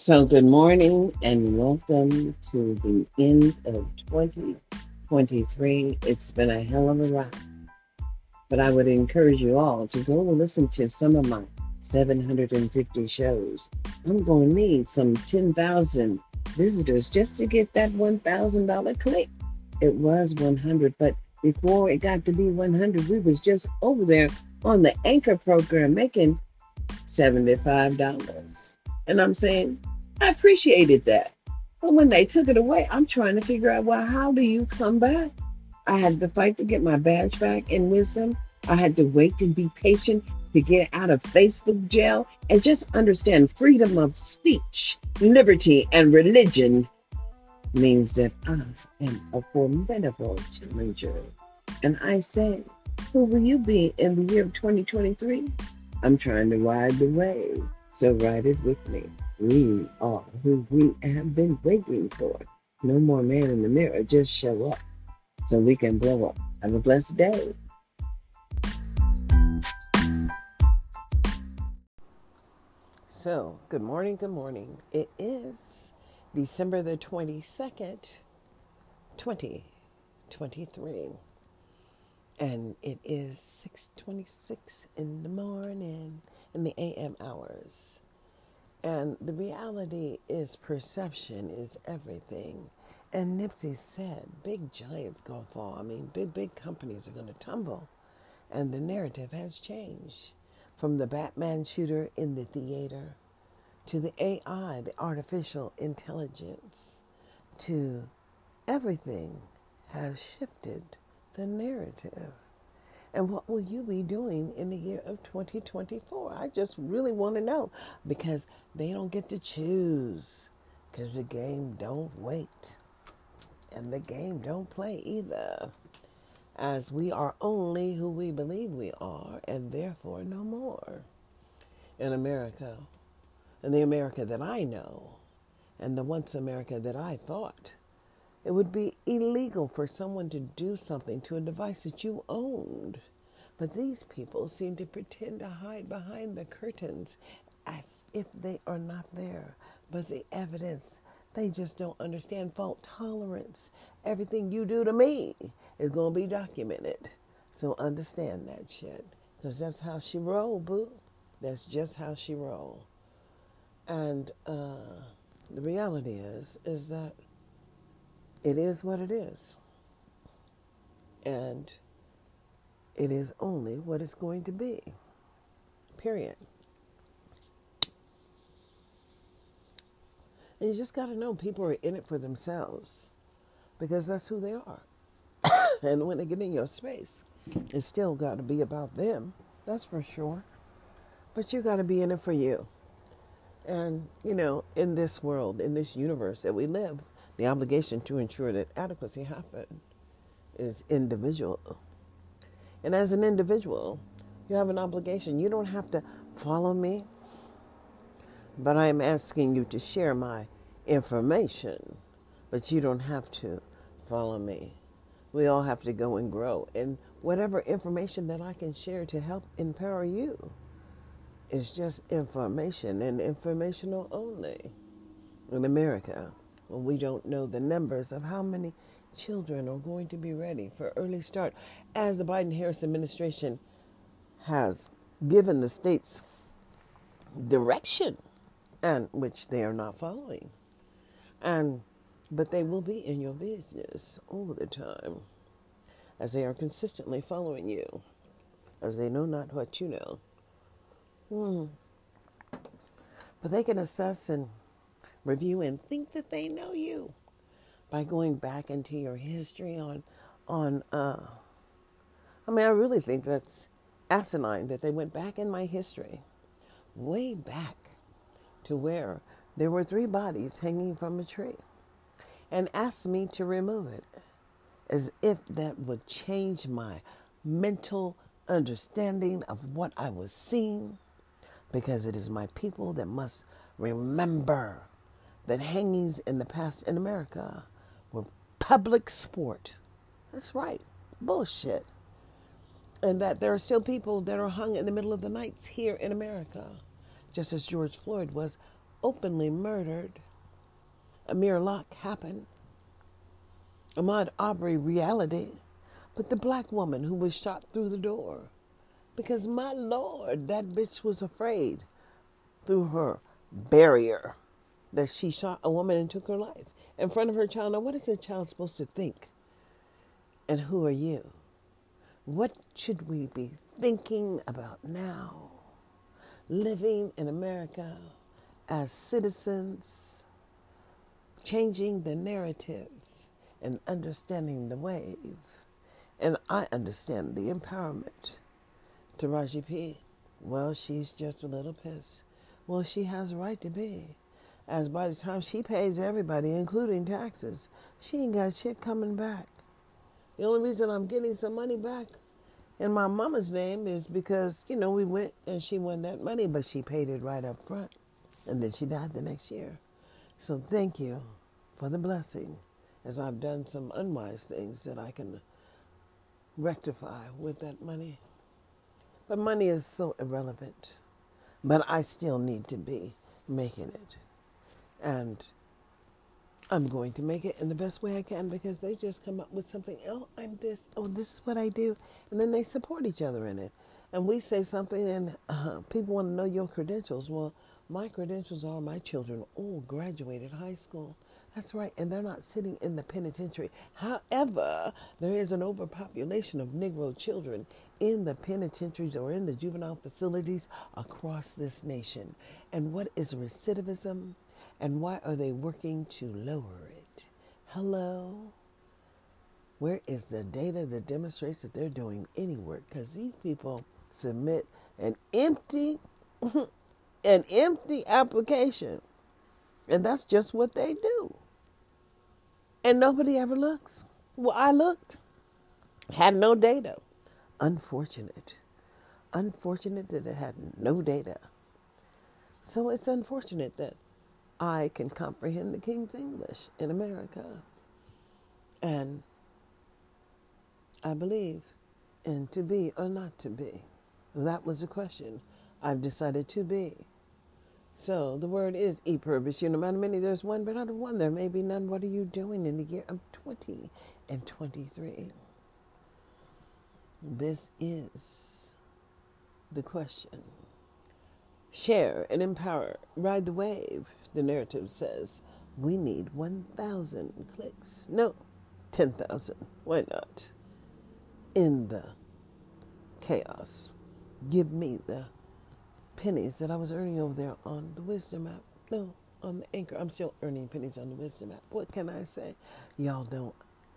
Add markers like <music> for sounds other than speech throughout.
So, good morning and welcome to the end of 2023. It's been a hell of a ride, but I would encourage you all to go listen to some of my 750 shows. I'm going to need some 10,000 visitors just to get that $1,000 click. It was 100, but before it got to be 100, we was just over there on the anchor program making $75. And I'm saying, I appreciated that. But when they took it away, I'm trying to figure out, well, how do you come back? I had to fight to get my badge back in wisdom. I had to wait and be patient to get out of Facebook jail and just understand freedom of speech, liberty, and religion means that I am a formidable challenger. And I say, who will you be in the year of 2023? I'm trying to ride the wave, so ride it with me. We are who we have been waiting for. No more man in the mirror, just show up so we can blow up. Have a blessed day. So, good morning, good morning. It is December the 22nd, 2023. And it is 6:26 in the morning in the AM hours. And the reality is perception is everything. And Nipsey said, big giants gonna fall. I mean, big, big companies are gonna tumble. And the narrative has changed from the Batman shooter in the theater to the AI, the artificial intelligence, to everything has shifted the narrative. And what will you be doing in the year of 2024? I just really want to know because they don't get to choose because the game don't wait and the game don't play either as we are only who we believe we are and therefore no more in America and the America that I know and the once America that I thought it would be illegal for someone to do something to a device that you owned. But these people seem to pretend to hide behind the curtains as if they are not there. But the evidence, they just don't understand fault tolerance. Everything you do to me is going to be documented. So understand that shit. Because that's how she roll, boo. That's just how she roll. And uh, the reality is, is that it is what it is. And it is only what it's going to be. Period. And you just got to know people are in it for themselves because that's who they are. <coughs> and when they get in your space, it's still got to be about them. That's for sure. But you got to be in it for you. And, you know, in this world, in this universe that we live, the obligation to ensure that adequacy happen is individual. And as an individual, you have an obligation. You don't have to follow me, but I am asking you to share my information, but you don't have to follow me. We all have to go and grow. And whatever information that I can share to help empower you is just information and informational only. In America, we don't know the numbers of how many children are going to be ready for early start, as the Biden Harris administration has given the states direction, and which they are not following. And but they will be in your business all the time, as they are consistently following you, as they know not what you know. Hmm. But they can assess and review and think that they know you by going back into your history on on uh I mean I really think that's asinine that they went back in my history way back to where there were three bodies hanging from a tree and asked me to remove it as if that would change my mental understanding of what I was seeing because it is my people that must remember that hangings in the past in America were public sport. That's right, bullshit. And that there are still people that are hung in the middle of the nights here in America, just as George Floyd was openly murdered. Amir Locke happened. Ahmaud Arbery reality. But the black woman who was shot through the door. Because my lord, that bitch was afraid through her barrier that she shot a woman and took her life in front of her child. Now, what is a child supposed to think? And who are you? What should we be thinking about now? Living in America as citizens, changing the narrative and understanding the wave. And I understand the empowerment. Taraji P. Well, she's just a little pissed. Well, she has a right to be. As by the time she pays everybody, including taxes, she ain't got shit coming back. The only reason I'm getting some money back in my mama's name is because, you know, we went and she won that money, but she paid it right up front. And then she died the next year. So thank you for the blessing as I've done some unwise things that I can rectify with that money. But money is so irrelevant. But I still need to be making it. And I'm going to make it in the best way I can because they just come up with something. Oh, I'm this. Oh, this is what I do. And then they support each other in it. And we say something, and uh, people want to know your credentials. Well, my credentials are my children all graduated high school. That's right, and they're not sitting in the penitentiary. However, there is an overpopulation of Negro children in the penitentiaries or in the juvenile facilities across this nation. And what is recidivism? And why are they working to lower it? Hello? Where is the data that demonstrates that they're doing any work? Because these people submit an empty, <laughs> an empty application, and that's just what they do. And nobody ever looks. Well, I looked, had no data. Unfortunate. Unfortunate that it had no data. So it's unfortunate that I can comprehend the King's English in America. And I believe in to be or not to be. That was the question. I've decided to be. So the word is e pluribus unum. Out of many there's one, but out of one there may be none. What are you doing in the year of 20 and 23? This is the question. Share and empower. Ride the wave the narrative says we need 1,000 clicks. No, 10,000. Why not? In the chaos, give me the pennies that I was earning over there on the Wisdom app. No, on the Anchor. I'm still earning pennies on the Wisdom app. What can I say? Y'all don't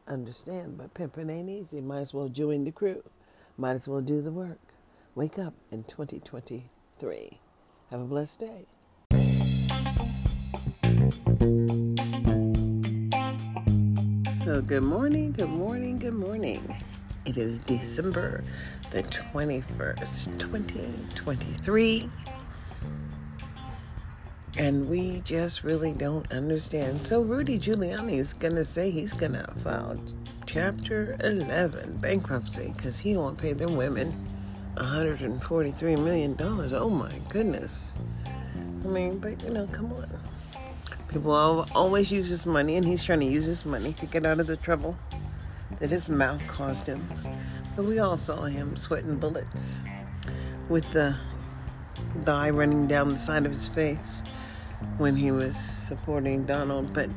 understand, but pimping ain't easy. Might as well join the crew. Might as well do the work. Wake up in 2023. Have a blessed day. So, good morning, good morning, good morning. It is December the 21st, 2023. And we just really don't understand. So, Rudy Giuliani is going to say he's going to file Chapter 11 bankruptcy because he won't pay them women $143 million. Oh my goodness. I mean, but you know, come on. People always use his money, and he's trying to use his money to get out of the trouble that his mouth caused him. But we all saw him sweating bullets with the dye running down the side of his face when he was supporting Donald. But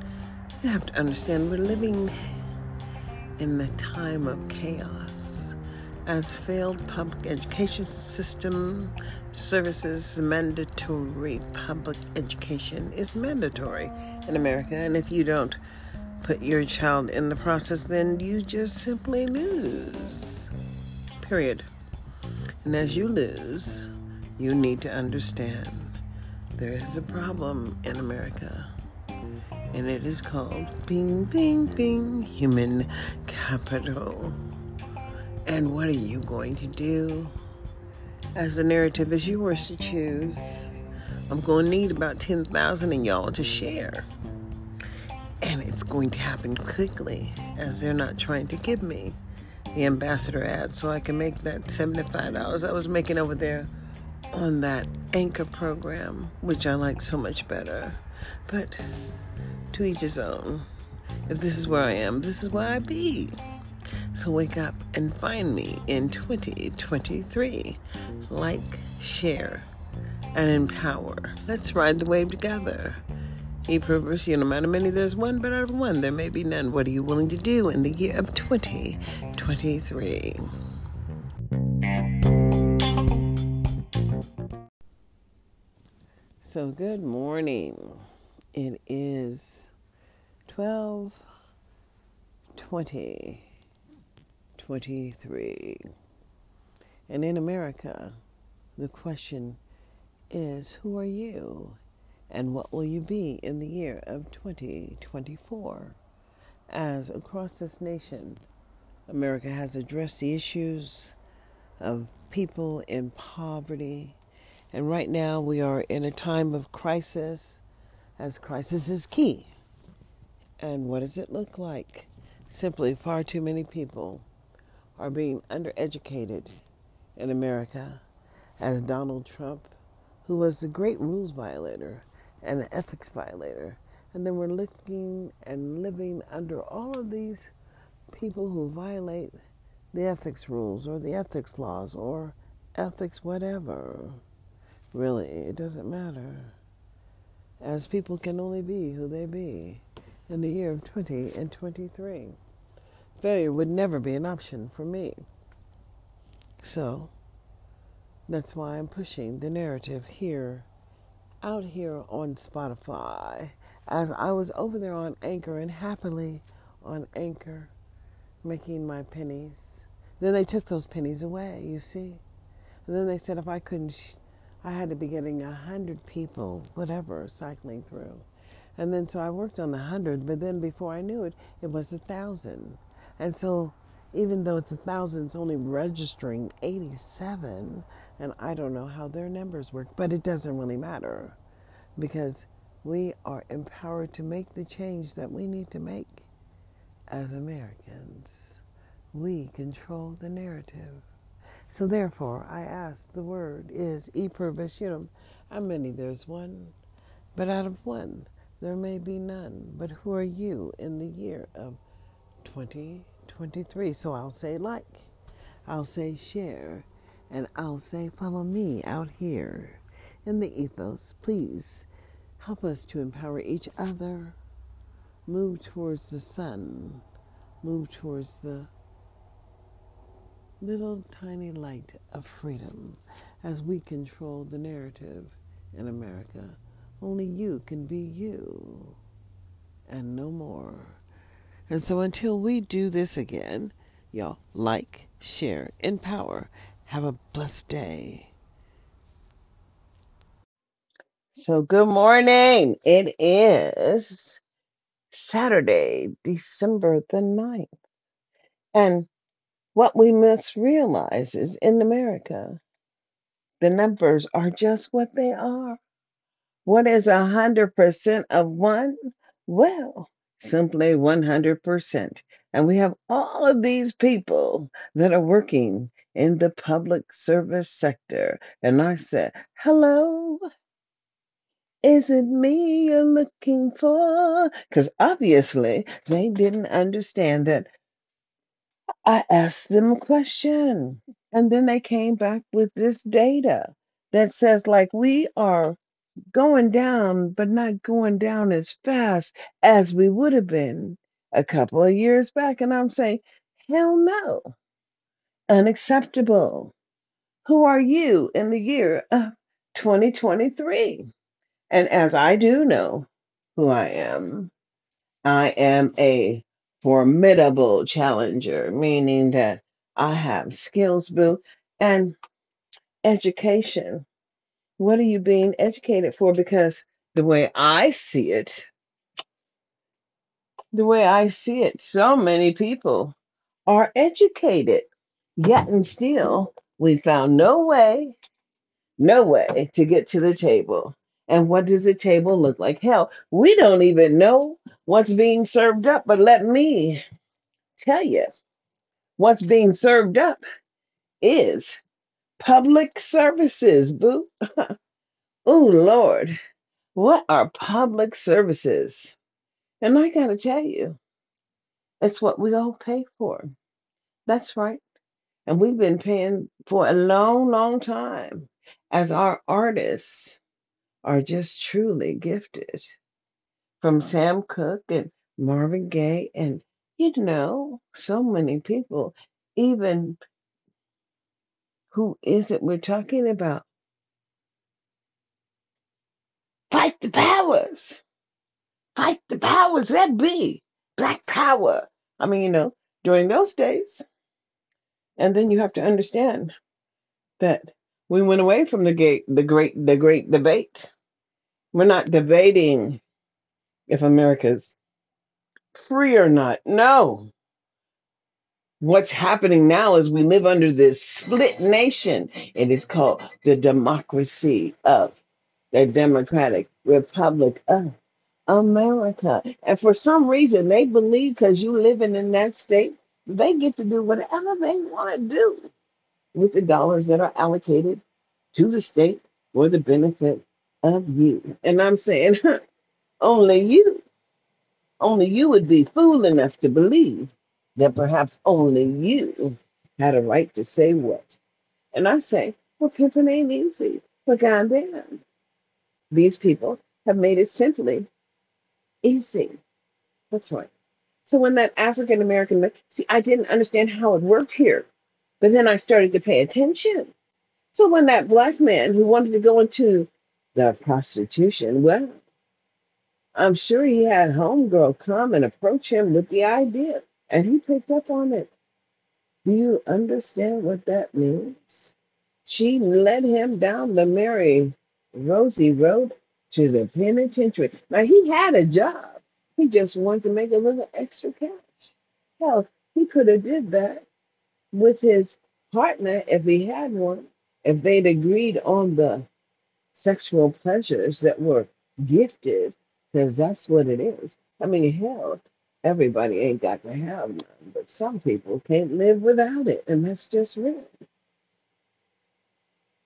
you have to understand, we're living in the time of chaos as failed public education system services mandatory public education is mandatory in America. And if you don't put your child in the process, then you just simply lose. Period. And as you lose, you need to understand there is a problem in America. And it is called Bing Bing Bing Human Capital. And what are you going to do? as the narrative is yours to choose. I'm going to need about 10,000 of y'all to share. And it's going to happen quickly as they're not trying to give me the ambassador ad so I can make that $75 I was making over there on that anchor program, which I like so much better. But to each his own. If this is where I am, this is where I be. So wake up and find me in 2023. Like, share, and empower. Let's ride the wave together. He proves, you no matter many, there's one, but out of one, there may be none. What are you willing to do in the year of 2023? So, good morning. It is 12 20 23. And in America, the question is who are you? And what will you be in the year of 2024? As across this nation, America has addressed the issues of people in poverty. And right now, we are in a time of crisis, as crisis is key. And what does it look like? Simply, far too many people are being undereducated in America, as Donald Trump, who was a great rules violator and an ethics violator, and then we're looking and living under all of these people who violate the ethics rules or the ethics laws or ethics whatever. Really, it doesn't matter. As people can only be who they be in the year of 20 and 23. Failure would never be an option for me. So, that's why I'm pushing the narrative here, out here on Spotify, as I was over there on Anchor and happily on Anchor making my pennies. Then they took those pennies away, you see. And then they said if I couldn't, sh- I had to be getting a hundred people, whatever, cycling through. And then so I worked on the hundred, but then before I knew it, it was a thousand. And so even though it's a thousand, it's only registering 87. And I don't know how their numbers work, but it doesn't really matter because we are empowered to make the change that we need to make as Americans. We control the narrative. So therefore, I ask, the word is e. How many? There's one, but out of one, there may be none. But who are you in the year of 2023? So I'll say like, I'll say share, and I'll say follow me out here in the ethos. Please help us to empower each other, move towards the sun, move towards the little tiny light of freedom as we control the narrative in America. Only you can be you and no more. And so until we do this again, y'all like, share, empower. Have a blessed day. So good morning. It is Saturday, December the ninth, And what we must realize is in America, the numbers are just what they are. What is a hundred percent of one? Well, simply one hundred percent. And we have all of these people that are working in the public service sector. And I said, hello, is it me you're looking for? Because obviously they didn't understand that I asked them a question. And then they came back with this data that says, like, we are going down, but not going down as fast as we would have been a couple of years back. And I'm saying, hell no, unacceptable. Who are you in the year of 2023? And as I do know who I am, I am a formidable challenger, meaning that I have skills, boo, and education. What are you being educated for? Because the way I see it, the way I see it, so many people are educated, yet and still we found no way, no way to get to the table. And what does the table look like? Hell, we don't even know what's being served up, but let me tell you, what's being served up is Public services, boo. <laughs> Oh, Lord. What are public services? And I got to tell you, it's what we all pay for. That's right. And we've been paying for a long, long time as our artists are just truly gifted. From Sam Cooke and Marvin Gaye, and you know, so many people, even who is it we're talking about? Fight the powers. Fight the powers that be. Black power. I mean, you know, during those days. And then you have to understand that we went away from the gate, the great, the great debate. We're not debating if America's free or not. No. What's happening now is we live under this split nation, and it's called the democracy of the Democratic Republic of America. And for some reason, they believe because you're living in that state, they get to do whatever they want to do with the dollars that are allocated to the state for the benefit of you. And I'm saying, <laughs> only you, only you would be fool enough to believe that perhaps only you had a right to say what. And I say, well, pimping ain't easy. But goddamn, these people have made it simply easy. That's right. So when that African American, see, I didn't understand how it worked here, but then I started to pay attention. So when that black man who wanted to go into the prostitution, well, I'm sure he had homegirl come and approach him with the idea, and he picked up on it. Do you understand what that means? She led him down the Mary Rosie Road to the penitentiary. Now he had a job. He just wanted to make a little extra cash. Hell, he could have did that with his partner if he had one, if they'd agreed on the sexual pleasures that were gifted, because that's what it is. I mean, hell, everybody ain't got to have none, but some people can't live without it, and that's just real.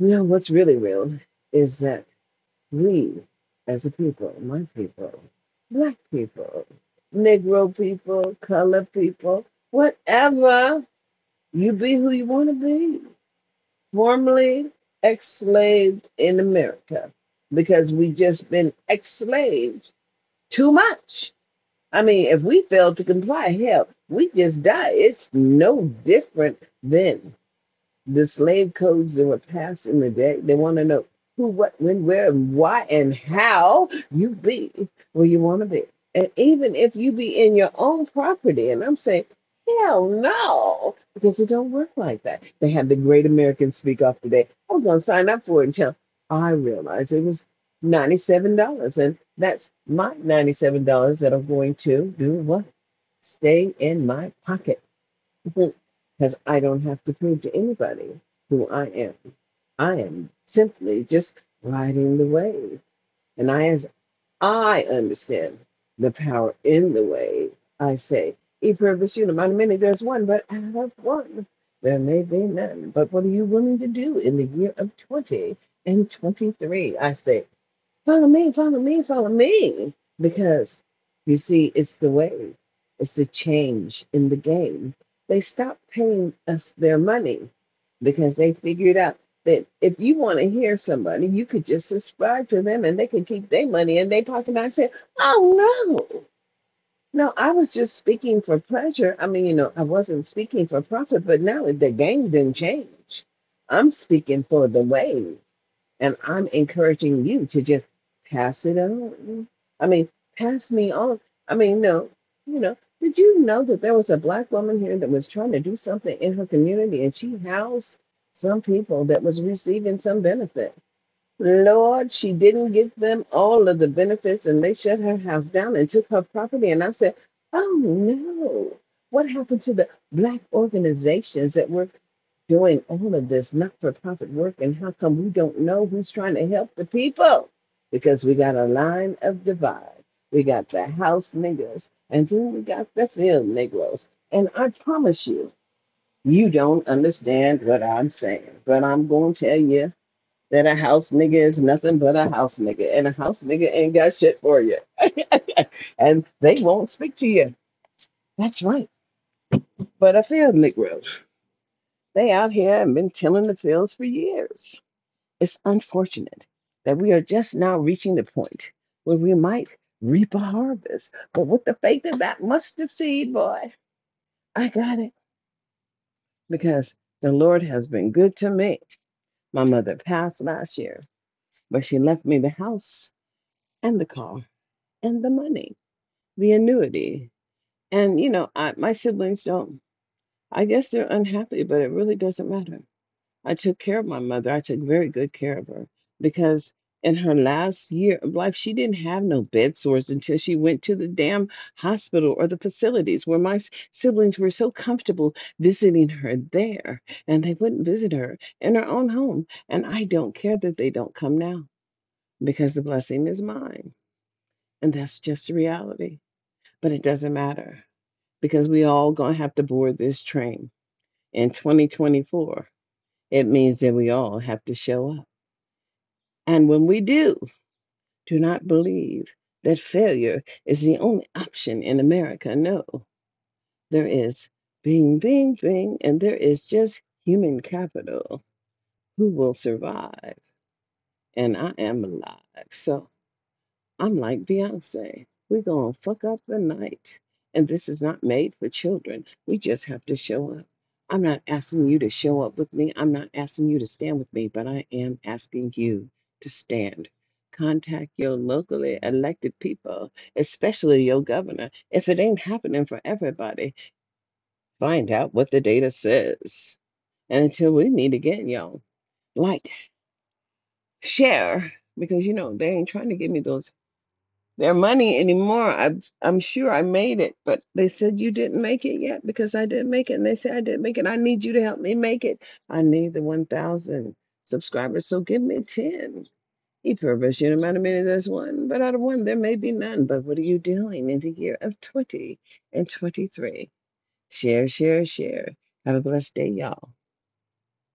You know, what's really real is that we, as a people, my people, black people, Negro people, color people, whatever, you be who you want to be. Formerly enslaved in America because we just been enslaved too much. I mean, if we fail to comply, hell, we just die. It's no different than the slave codes that were passed in the day. They want to know who, what, when, where, and why, and how you be where you want to be. And even if you be in your own property, and I'm saying, hell no, because it don't work like that. They had the Great American Speak Off today. I was going to sign up for it until I realized it was $97. And that's my $97 that I'm going to do what? Stay in my pocket <laughs> because I don't have to prove to anybody who I am. I am simply just riding the wave. And I, as I understand the power in the wave, I say, E pluribus unum. Out of many, there's one, but out of one, there may be none. But what are you willing to do in the year of 20 and 23? I say, Follow me, follow me, follow me. Because you see, it's the way, it's the change in the game. They stopped paying us their money because they figured out that if you want to hear somebody, you could just subscribe to them and they can keep their money in their pocket. And I said, Oh no. No, I was just speaking for pleasure. I mean, you know, I wasn't speaking for profit, but now the game didn't change. I'm speaking for the wave. And I'm encouraging you to just pass it on. I mean, pass me on. I mean, no, you know, did you know that there was a black woman here that was trying to do something in her community and she housed some people that was receiving some benefit? Lord, she didn't get them all of the benefits and they shut her house down and took her property. And I said, Oh no. What happened to the black organizations that were doing all of this not for profit work? And how come we don't know who's trying to help the people? Because we got a line of divide. We got the house niggers and then we got the field Negroes. And I promise you, You don't understand what I'm saying, but I'm going to tell you that a house nigga is nothing but a house nigga, and a house nigga ain't got shit for you. <laughs> and they won't speak to you. That's right. But a field Negro, they out here and been tilling the fields for years. It's unfortunate that we are just now reaching the point where we might reap a harvest. But with the faith of that mustard seed, boy, I got it because the Lord has been good to me. My mother passed last year, but she left me the house and the car and the money, the annuity. And, you know, I, my siblings don't, I guess they're unhappy, but it really doesn't matter. I took care of my mother. I took very good care of her because in her last year of life, she didn't have no bed sores until she went to the damn hospital or the facilities where my siblings were so comfortable visiting her there. And they wouldn't visit her in her own home. And I don't care that they don't come now because the blessing is mine. And that's just the reality. But it doesn't matter because we all to have to board this train in 2024. It means that we all have to show up. And when we do, do not believe that failure is the only option in America. No, there is bing, bing, bing, and there is just human capital who will survive. And I am alive. So I'm like Beyonce. We're going to fuck up the night. And this is not made for children. We just have to show up. I'm not asking you to show up with me. I'm not asking you to stand with me, but I am asking you to stand. Contact your locally elected people, especially your governor. If it ain't happening for everybody, find out what the data says. And until we meet again, y'all, like, share, because you know, they ain't trying to give me those their money anymore. I, I'm sure I made it, but they said you didn't make it yet because I didn't make it. And they said I didn't make it. I need you to help me make it. I need the 1,000 subscribers. So give me 10. He purpose you no matter many there's one, but out of one there may be none. But what are you doing in the year of 20 and 23? Share, share, share. Have a blessed day, y'all.